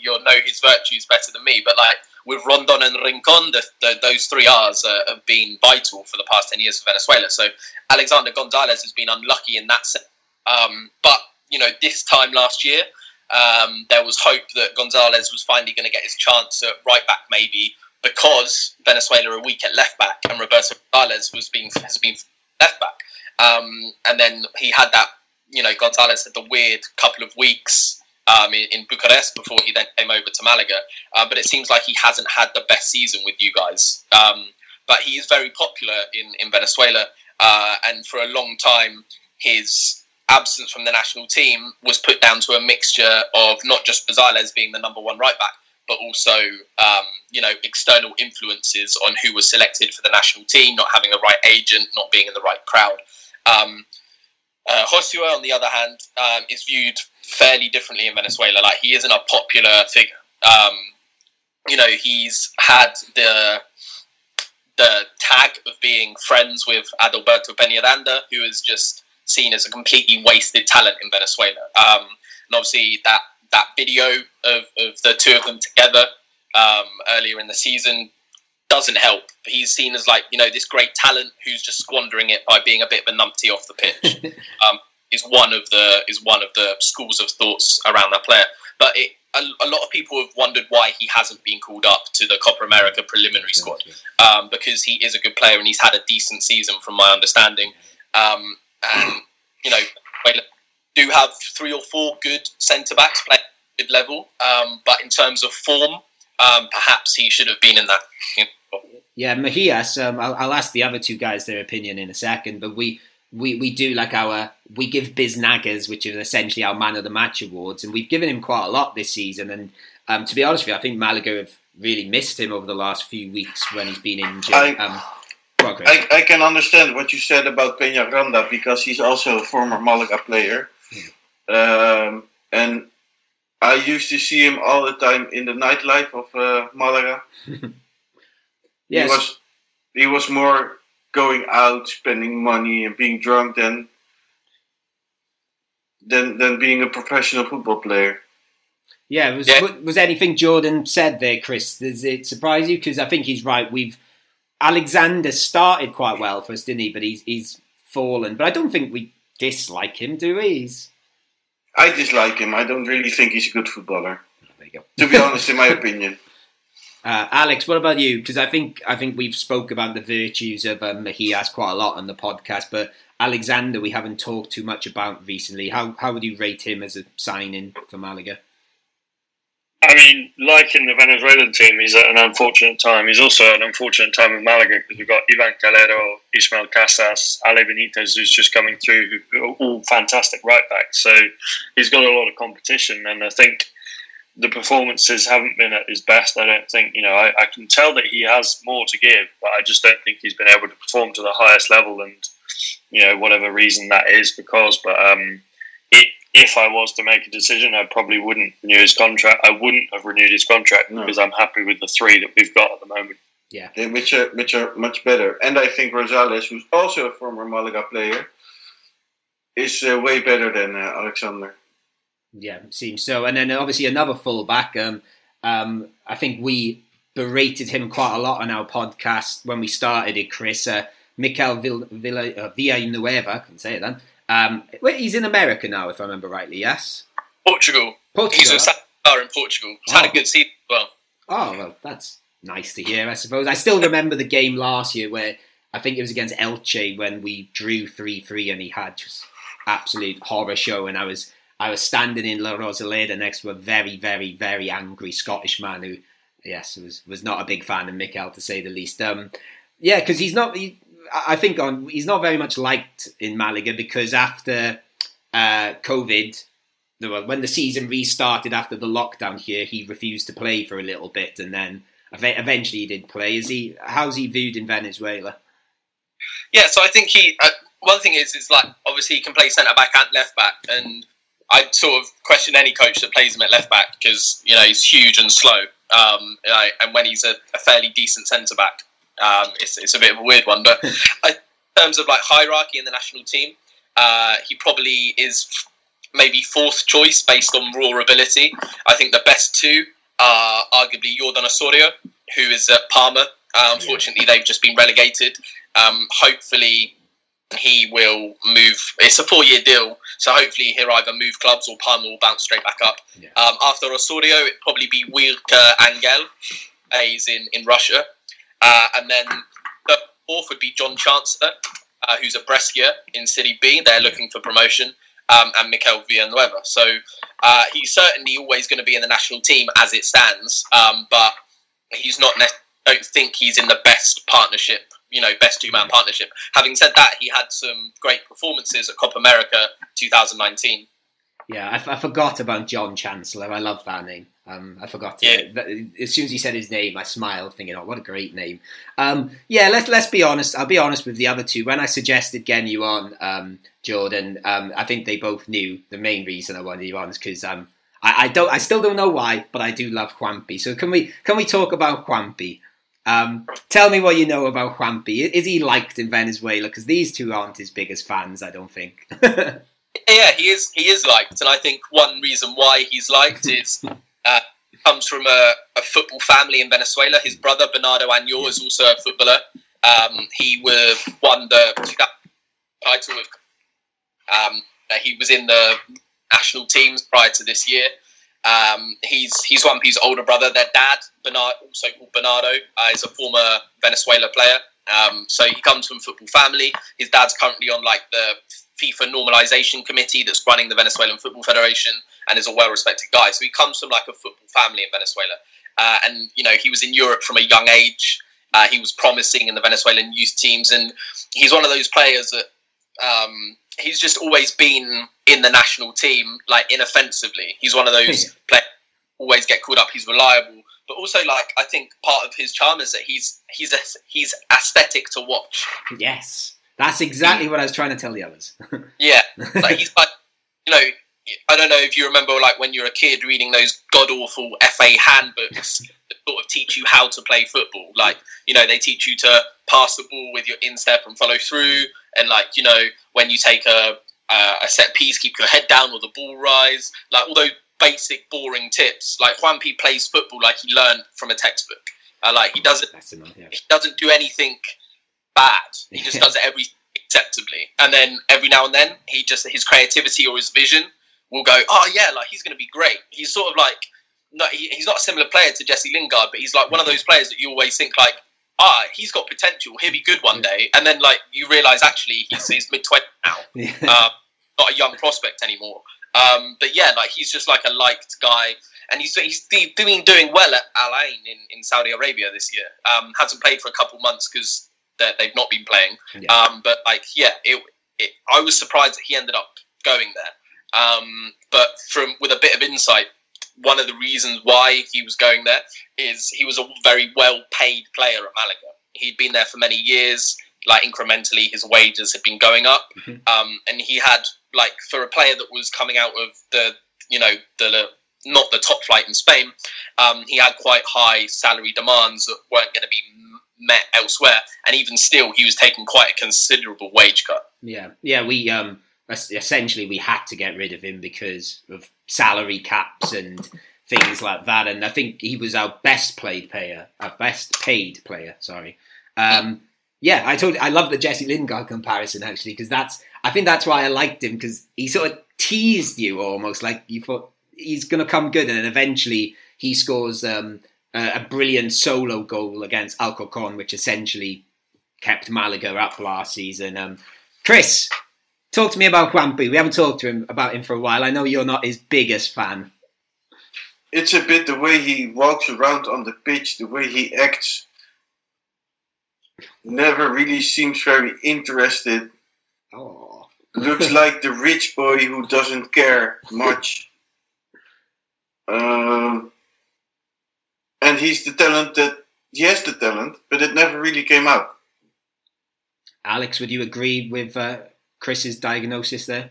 you'll know his virtues better than me, but like with Rondon and Rincon, the, the, those three R's uh, have been vital for the past 10 years for Venezuela. So Alexander Gonzalez has been unlucky in that sense. Um, but, you know, this time last year, um, there was hope that Gonzalez was finally going to get his chance at right back, maybe because Venezuela are weak at left back, and Roberto Gonzalez was being has been left back. Um, and then he had that, you know, Gonzalez had the weird couple of weeks um, in, in, Bucharest before he then came over to Malaga. Uh, but it seems like he hasn't had the best season with you guys. Um, but he is very popular in, in Venezuela, uh, and for a long time, his absence from the national team was put down to a mixture of not just Gonzalez being the number one right back, but also um, you know external influences on who was selected for the national team, not having the right agent, not being in the right crowd. Um, uh, Josue, on the other hand, um, is viewed fairly differently in Venezuela. Like he isn't a popular figure. Um, you know, he's had the the tag of being friends with Adalberto Peñaranda, who is just seen as a completely wasted talent in Venezuela. Um, and obviously, that that video of, of the two of them together um, earlier in the season doesn't help. He's seen as like you know this great talent who's just squandering it by being a bit of a numpty off the pitch. um, is one of the is one of the schools of thoughts around that player. But it, a, a, lot of people have wondered why he hasn't been called up to the Copa America preliminary squad um, because he is a good player and he's had a decent season from my understanding. Um, and you know, do have three or four good centre backs playing good level, um, but in terms of form, um, perhaps he should have been in that. You know. Yeah, Mejias. Um, I'll, I'll, ask the other two guys their opinion in a second, but we. We, we do like our we give Biznagas, which is essentially our man of the match awards, and we've given him quite a lot this season. And um, to be honest with you, I think Malaga have really missed him over the last few weeks when he's been injured. I, um, I, I, can understand what you said about Peñaranda because he's also a former Malaga player. Um, and I used to see him all the time in the nightlife of uh, Malaga. yes. He was, he was more going out, spending money, and being drunk than, than, than being a professional football player. Yeah, was yeah. was anything Jordan said there, Chris? Does it surprise you? Because I think he's right. We've Alexander started quite well for us, didn't he? But he's he's fallen. But I don't think we dislike him, do we? He's... I dislike him. I don't really think he's a good footballer. There you go. To be honest, in my opinion. Uh, Alex, what about you? Because I think I think we've spoke about the virtues of um, Mejias quite a lot on the podcast, but Alexander we haven't talked too much about recently. How how would you rate him as a signing for Malaga? I mean, like in the Venezuelan team, he's at an unfortunate time. He's also at an unfortunate time with Malaga because we've got Ivan Calero, Ismael Casas, Ale Benitez, who's just coming through, all fantastic right backs. So he's got a lot of competition, and I think the performances haven't been at his best. I don't think, you know, I, I can tell that he has more to give, but I just don't think he's been able to perform to the highest level, and you know, whatever reason that is because. But um, it if I was to make a decision, I probably wouldn't renew his contract. I wouldn't have renewed his contract no. because I'm happy with the three that we've got at the moment. Yeah, which are which are much better. And I think Rosales, who's also a former Malaga player, is uh, way better than uh, Alexander. Yeah, seems so. And then obviously another fullback. Um, um, I think we berated him quite a lot on our podcast when we started it, Chris. Uh, Mikel Vill- Villa, uh, Villanueva, I can say it then. Um, he's in America now, if I remember rightly. Yes. Portugal. Portugal. He's a star in Portugal. He's oh. had a good season as well. Oh well, that's nice to hear. I suppose. I still remember the game last year where I think it was against Elche when we drew three three, and he had just absolute horror show, and I was I was standing in La Rosaleda next to a very very very angry Scottish man who, yes, was was not a big fan of Mikel to say the least. Um, yeah, because he's not. He, I think on he's not very much liked in Malaga because after uh, COVID, when the season restarted after the lockdown here, he refused to play for a little bit, and then eventually he did play. Is he? How's he viewed in Venezuela? Yeah, so I think he. Uh, one thing is, is like obviously he can play centre back and left back, and I sort of question any coach that plays him at left back because you know he's huge and slow, um, and when he's a, a fairly decent centre back, um, it's, it's a bit of a weird one. But in terms of like hierarchy in the national team, uh, he probably is maybe fourth choice based on raw ability. I think the best two are arguably Yordan Osorio, who is at Parma. Uh, unfortunately, they've just been relegated. Um, hopefully, he will move. It's a four year deal, so hopefully he'll either move clubs or Parma will bounce straight back up. Yeah. Um, after Osorio, it'd probably be Wilker Angel, he's in, in Russia. Uh, and then the fourth would be John Chancellor, uh, who's a Brescia in Serie B. They're looking for promotion. Um, and Mikel Villanueva. So uh, he's certainly always going to be in the national team as it stands, um, but he's not. Ne- don't think he's in the best partnership you know best two man partnership. Having said that, he had some great performances at Copa America 2019. Yeah, I, I forgot about John Chancellor. I love that name. Um, I forgot. To, yeah. as soon as he said his name, I smiled, thinking, "Oh, what a great name." Um, yeah, let's let's be honest. I'll be honest with the other two. When I suggested getting you on, um, Jordan, um, I think they both knew the main reason I wanted you on is because um, I, I, don't, I still don't know why, but I do love Juanpi. So can we can we talk about Juanpi? Um, tell me what you know about Juanpi. Is he liked in Venezuela? Because these two aren't his biggest fans, I don't think. yeah, he is. He is liked, and I think one reason why he's liked is uh, comes from a, a, football family in Venezuela. His brother Bernardo Añor is also a footballer. Um, he won the title of. Um, he was in the national teams prior to this year. Um, he's he's Juanpi's older brother. Their dad, Bernard, also called Bernardo, uh, is a former Venezuela player. Um, so he comes from a football family. His dad's currently on like the FIFA normalization committee that's running the Venezuelan Football Federation and is a well-respected guy. So he comes from like a football family in Venezuela. Uh, and you know he was in Europe from a young age. Uh, he was promising in the Venezuelan youth teams, and he's one of those players that um, he's just always been in the national team, like inoffensively. He's one of those players always get called up. He's reliable, but also like I think part of his charm is that he's he's a, he's aesthetic to watch. Yes, that's exactly what I was trying to tell the others. yeah, like he's like you know. I don't know if you remember, like when you were a kid, reading those god awful FA handbooks that sort of teach you how to play football. Like, you know, they teach you to pass the ball with your instep and follow through, and like, you know, when you take a uh, a set piece, keep your head down or the ball rise, like all those basic boring tips. Like Juanpi plays football like he learned from a textbook. Uh, like he doesn't, enough, yeah. he doesn't do anything bad. He just does everything acceptably, and then every now and then he just his creativity or his vision will go, oh yeah, like he's going to be great. He's sort of like, no, he, he's not a similar player to Jesse Lingard, but he's like one of those players that you always think like, ah, he's got potential. He'll be good one day, and then like you realise actually he's, he's mid twenty now. Yeah. Um, not a young prospect anymore. Um, but yeah, like he's just like a liked guy, and he's he's doing doing well at Al Ain in, in Saudi Arabia this year. Um, hasn't played for a couple months because they've not been playing. Yeah. Um, but like yeah, it, it, I was surprised that he ended up going there. Um, but from with a bit of insight, one of the reasons why he was going there is he was a very well paid player at Malaga. He'd been there for many years like incrementally his wages had been going up mm-hmm. um, and he had like for a player that was coming out of the you know the not the top flight in Spain um, he had quite high salary demands that weren't going to be met elsewhere and even still he was taking quite a considerable wage cut. Yeah. Yeah we um essentially we had to get rid of him because of salary caps and things like that and I think he was our best played player our best paid player sorry. Um, yeah, I told I love the Jesse Lingard comparison actually because that's I think that's why I liked him because he sort of teased you almost like you thought he's going to come good and then eventually he scores um, a, a, brilliant solo goal against Alcorcon which essentially kept Malaga up last season. Um, Chris, talk to me about Juanpi. We haven't talked to him about him for a while. I know you're not his biggest fan. It's a bit the way he walks around on the pitch, the way he acts never really seems very interested. Oh. Looks like the rich boy who doesn't care much. Um, and he's the talent that he has the talent, but it never really came out. Alex, would you agree with uh, Chris's diagnosis there?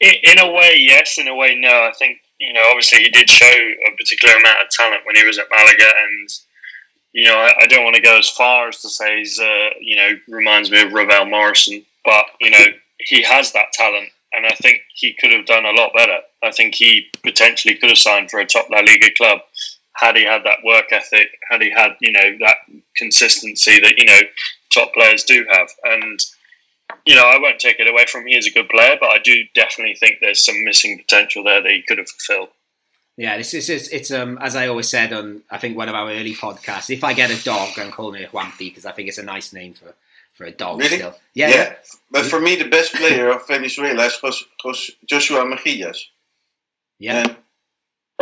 In, in a way, yes. In a way, no. I think you know, obviously, he did show a particular amount of talent when he was at Malaga, and you know, I, I don't want to go as far as to say he's, uh, you know, reminds me of Ravel Morrison, but you know, he has that talent, and I think he could have done a lot better. I think he potentially could have signed for a top La Liga club had he had that work ethic, had he had, you know, that consistency that you know top players do have, and you know, I won't take it away from him. He is a good player, but I do definitely think there's some missing potential there that he could have fulfilled. Yeah, this is it's, it's um as I always said on I think one of our early podcasts. If I get a dog, I'm calling it Juanpi because I think it's a nice name for for a dog. Really? Still, Yeah, yeah, yeah. but for me, the best player of Venezuela is Jos- Jos- Joshua Mejillas. yeah. And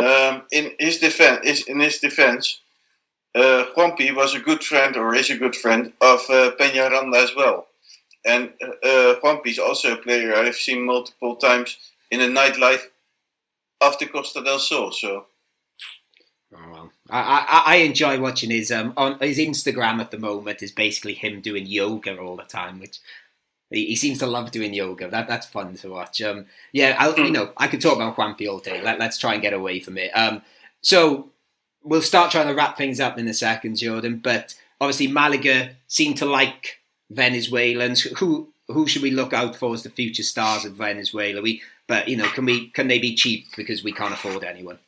um, in his defense, in his defense, uh, Juanpi was a good friend or is a good friend of uh, Peñaranda as well. And uh, Juanpi is also a player I've seen multiple times in the nightlife of the Costa del Sol. So. I, I I enjoy watching his um on his Instagram at the moment is basically him doing yoga all the time, which he, he seems to love doing yoga. That that's fun to watch. Um, yeah, I'll, you know I could talk about Juanpi all day. Let, let's try and get away from it. Um, so we'll start trying to wrap things up in a second, Jordan. But obviously Malaga seem to like Venezuelans. Who who should we look out for as the future stars of Venezuela? We but you know can we can they be cheap because we can't afford anyone?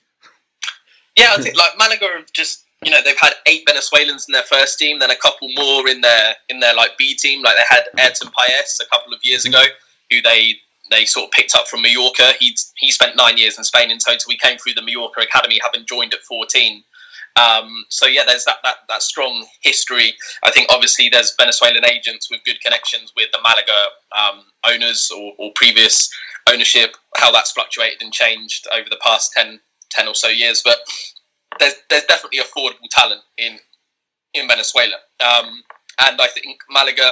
Yeah, I think like Malaga have just you know they've had eight Venezuelans in their first team, then a couple more in their in their like B team. Like they had Ayrton Paez a couple of years ago, who they they sort of picked up from Mallorca. He he spent nine years in Spain in total. He came through the Mallorca academy, having joined at fourteen. Um, so yeah, there's that, that that strong history. I think obviously there's Venezuelan agents with good connections with the Malaga um, owners or, or previous ownership. How that's fluctuated and changed over the past 10, 10 or so years, but there's there's definitely affordable talent in in Venezuela, um, and I think Malaga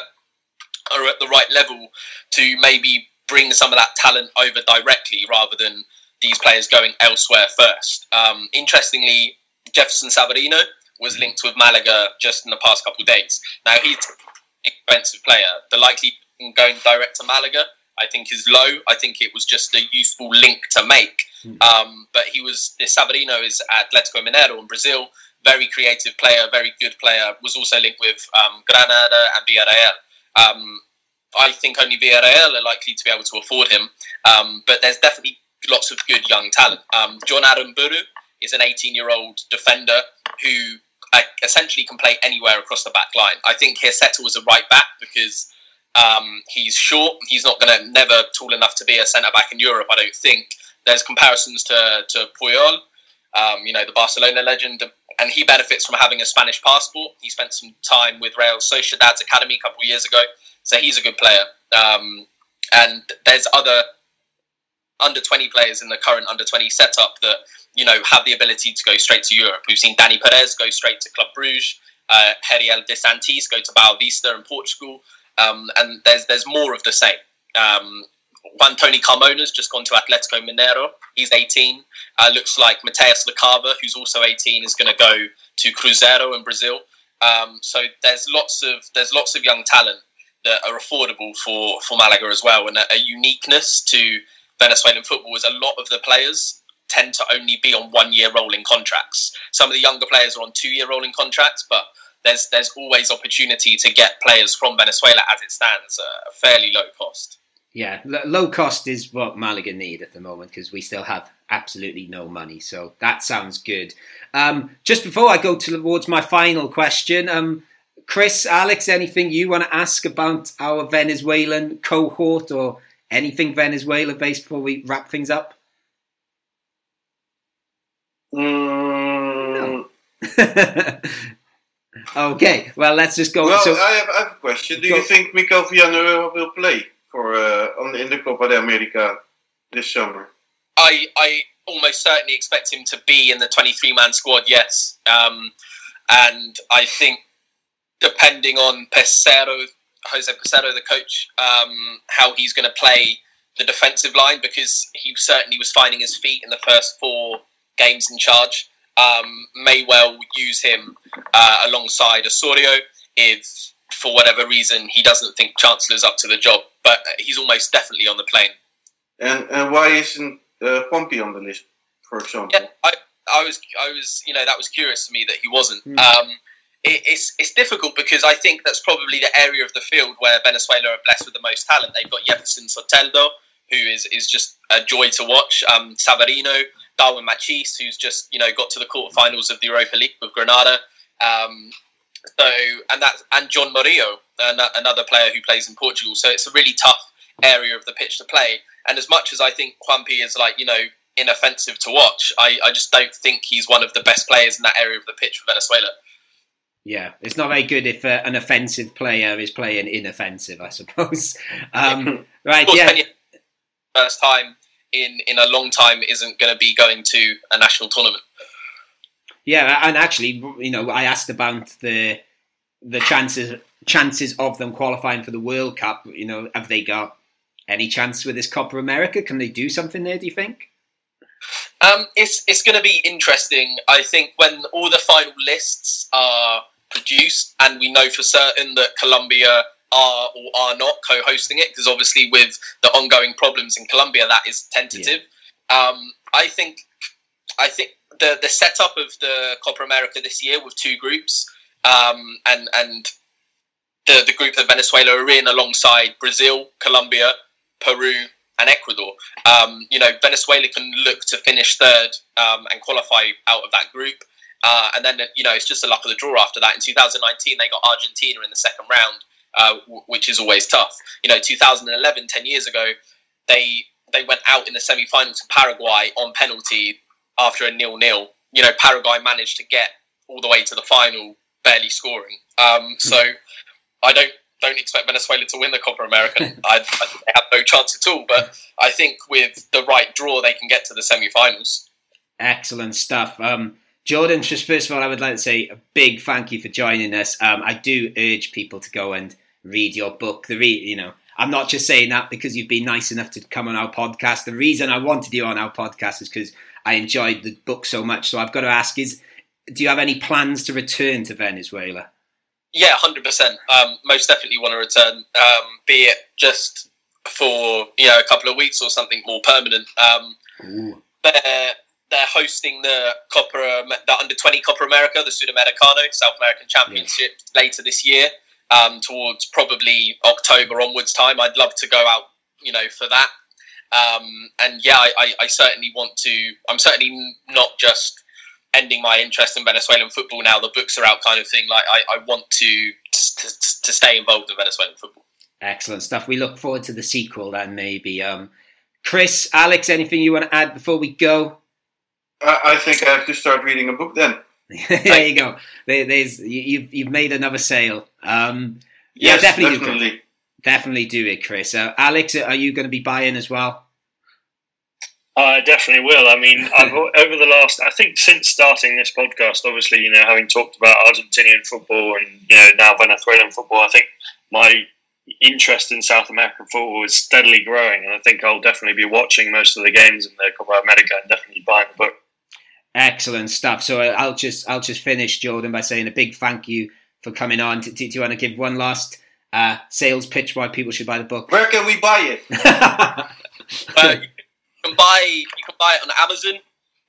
are at the right level to maybe bring some of that talent over directly rather than these players going elsewhere first. Um, interestingly, Jefferson Savarino was linked with Malaga just in the past couple of days. Now he's an expensive player. The likely going direct to Malaga, I think, is low. I think it was just a useful link to make. Um, but he was this Savarino is Atletico Mineiro in Brazil. Very creative player, very good player. Was also linked with um, Granada and Villarreal. Um, I think only Villarreal are likely to be able to afford him. Um, but there's definitely lots of good young talent. Um, Jon Aramburu is an 18 year old defender who essentially can play anywhere across the back line. I think Hirsetto was a right back because um, he's short. He's not going to never tall enough to be a centre back in Europe. I don't think. There's comparisons to to Puyol, um, you know, the Barcelona legend, and he benefits from having a Spanish passport. He spent some time with Real Sociedad's academy a couple of years ago, so he's a good player. Um, and there's other under 20 players in the current under 20 setup that you know have the ability to go straight to Europe. We've seen Danny Perez go straight to Club Bruges, uh, Heriel de Santis go to Boa Vista in Portugal, um, and there's there's more of the same. Um, Juan Tony Carmona's just gone to Atletico Mineiro. He's 18. Uh, looks like Matias Lacava, who's also 18, is going to go to Cruzeiro in Brazil. Um, so there's lots of there's lots of young talent that are affordable for for Malaga as well, and a, a uniqueness to Venezuelan football is a lot of the players tend to only be on one year rolling contracts. Some of the younger players are on two year rolling contracts, but there's there's always opportunity to get players from Venezuela as it stands at a fairly low cost. Yeah, l- low cost is what Malaga need at the moment because we still have absolutely no money. So that sounds good. Um, just before I go towards my final question, um, Chris, Alex, anything you want to ask about our Venezuelan cohort or anything Venezuela based before we wrap things up? Mm, okay, well, let's just go. well, so, I, have, I have a question. Do Go- you think Miguel Villanueva will play for uh, on in the Copa de America this summer? I I almost certainly expect him to be in the 23 man squad. Yes, um, and I think depending on Peseiro, Jose Peseiro, the coach, um, how he's going to play the defensive line because he certainly was finding his feet in the first four games in charge. Um, may well use him uh, alongside Osorio if, for whatever reason, he doesn't think Chancellor's up to the job. But he's almost definitely on the plane. And, and why isn't uh, Juanpi on the list, for example? Yeah, I, I was, I was, you know, that was curious to me that he wasn't. Mm. Um, it, it's it's difficult because I think that's probably the area of the field where Venezuela are blessed with the most talent. They've got Jefferson Soteldo, who is is just a joy to watch. Um, Savarino, Darwin Machis, who's just you know got to the quarterfinals of the Europa League with Granada. Um, so and that and John Murillo, another player who plays in Portugal. So it's a really tough area of the pitch to play. And as much as I think Juanpi is like you know inoffensive to watch, I, I just don't think he's one of the best players in that area of the pitch for Venezuela. Yeah, it's not very good if uh, an offensive player is playing inoffensive, I suppose. Um, right, yeah. First time in in a long time isn't going to be going to a national tournament. Yeah, and actually, you know, I asked about the the chances chances of them qualifying for the World Cup. You know, have they got any chance with this Copa America? Can they do something there? Do you think? Um, it's it's going to be interesting. I think when all the final lists are produced, and we know for certain that Colombia are or are not co-hosting it, because obviously with the ongoing problems in Colombia, that is tentative. Yeah. Um, I think I think the the setup of the Copa America this year with two groups, um, and and the the group that Venezuela are in alongside Brazil, Colombia, Peru, and Ecuador. Um, you know, Venezuela can look to finish third um, and qualify out of that group. Uh, and then, you know, it's just the luck of the draw after that. In 2019, they got Argentina in the second round, uh, w- which is always tough. You know, 2011, 10 years ago, they they went out in the semi-final to Paraguay on penalty after a nil-nil. You know, Paraguay managed to get all the way to the final, barely scoring. Um, so I don't don't expect Venezuela to win the Copa America. I, I they have no chance at all. But I think with the right draw, they can get to the semi-finals. Excellent stuff. Um, Jordan, just first of all, I would like to say a big thank you for joining us. Um, I do urge people to go and read your book. The re- you know, I'm not just saying that because you've been nice enough to come on our podcast. The reason I wanted you on our podcast is because I enjoyed the book so much. So I've got to ask: Is do you have any plans to return to Venezuela? Yeah, hundred um, percent. Most definitely want to return. Um, be it just for you know a couple of weeks or something more permanent. Um, they're they're hosting the Copa, the under twenty Copa America, the Sudamericano South American Championship later this year. Um, towards probably October onwards time, I'd love to go out, you know, for that. Um, and yeah, I, I, I certainly want to. I'm certainly not just ending my interest in Venezuelan football now. The books are out, kind of thing. Like I, I want to, to to stay involved in Venezuelan football. Excellent stuff. We look forward to the sequel then, maybe. Um, Chris, Alex, anything you want to add before we go? I, I think I have to start reading a book then. there you go. There, there's you, have you've made another sale. Um, yeah, yes, definitely, definitely. Do definitely do it, Chris. Uh, Alex, are you going to be buying as well? I definitely will. I mean, I've, over the last, I think since starting this podcast, obviously, you know, having talked about Argentinian football and, you know, now Venezuelan football, I think my interest in South American football is steadily growing. And I think I'll definitely be watching most of the games in the Copa America and definitely buying the book. Excellent stuff. So uh, I'll just I'll just finish, Jordan, by saying a big thank you for coming on. Do, do you want to give one last uh, sales pitch why people should buy the book? Where can we buy it? uh, can buy you can buy it on Amazon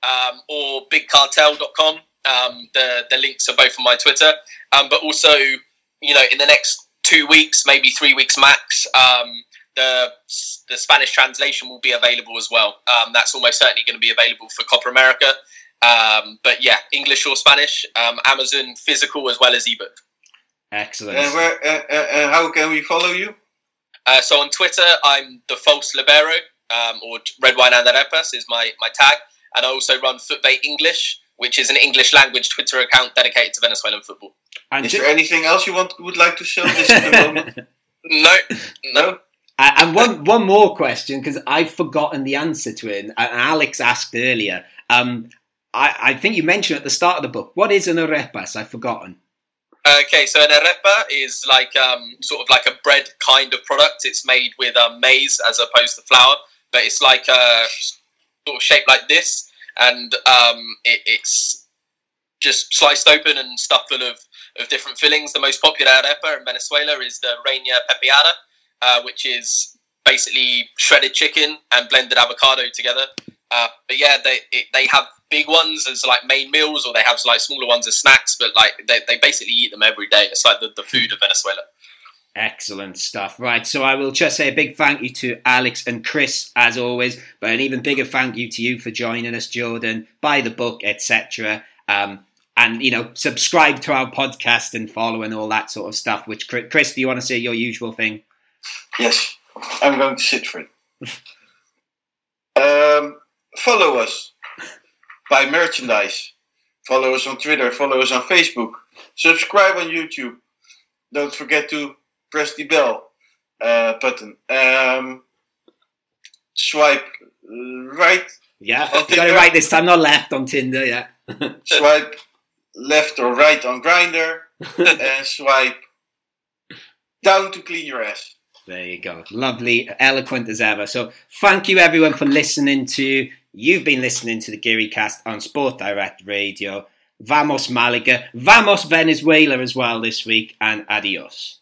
um, or BigCartel.com. Um, the the links are both on my Twitter. Um, but also, you know, in the next two weeks, maybe three weeks max, um, the the Spanish translation will be available as well. Um, that's almost certainly going to be available for Copa America. Um, but yeah, English or Spanish, Amazon physical as well as ebook. Excellent. And where uh, uh, how can we follow you? Uh, so on Twitter, I'm the false libero um, or Red Wine and Arepas is my, my tag. And I also run FUTVE English, which is an English language Twitter account dedicated to Venezuelan football. And is there anything else you want would like to show this at the moment? No, no. And one one more question because I've forgotten the answer to it. And Alex asked earlier. Um, I, I think you mentioned at the start of the book. What is an arepas? I've forgotten. Okay, so an arepa is like um, sort of like a bread kind of product. It's made with um, maize as opposed to flour, but it's like a sort of shaped like this, and um, it, it's just sliced open and stuffed full of, of different fillings. The most popular arepa in Venezuela is the Reina Pepiada, uh, which is basically shredded chicken and blended avocado together. Uh, but yeah, they it, they have big ones as like main meals, or they have like smaller ones as snacks. But like they, they basically eat them every day. It's like the, the food of Venezuela. Excellent stuff. Right, so I will just say a big thank you to Alex and Chris as always, but an even bigger thank you to you for joining us, Jordan. Buy the book, etc. Um, and you know, subscribe to our podcast and follow and all that sort of stuff. Which Chris, do you want to say your usual thing? Yes, I'm going to sit for it. um, follow us buy merchandise. Follow us on Twitter. Follow us on Facebook. Subscribe on YouTube. Don't forget to press the bell uh, button. Um, swipe right. Yeah, you got it right this time. Not left on Tinder. Yeah. swipe left or right on Grindr, and swipe down to clean your ass. There you go. Lovely, eloquent as ever. So, thank you everyone for listening to You've been listening to the Geary Cast on Sport Direct Radio. Vamos Malaga, Vamos Venezuela as well this week, and adios.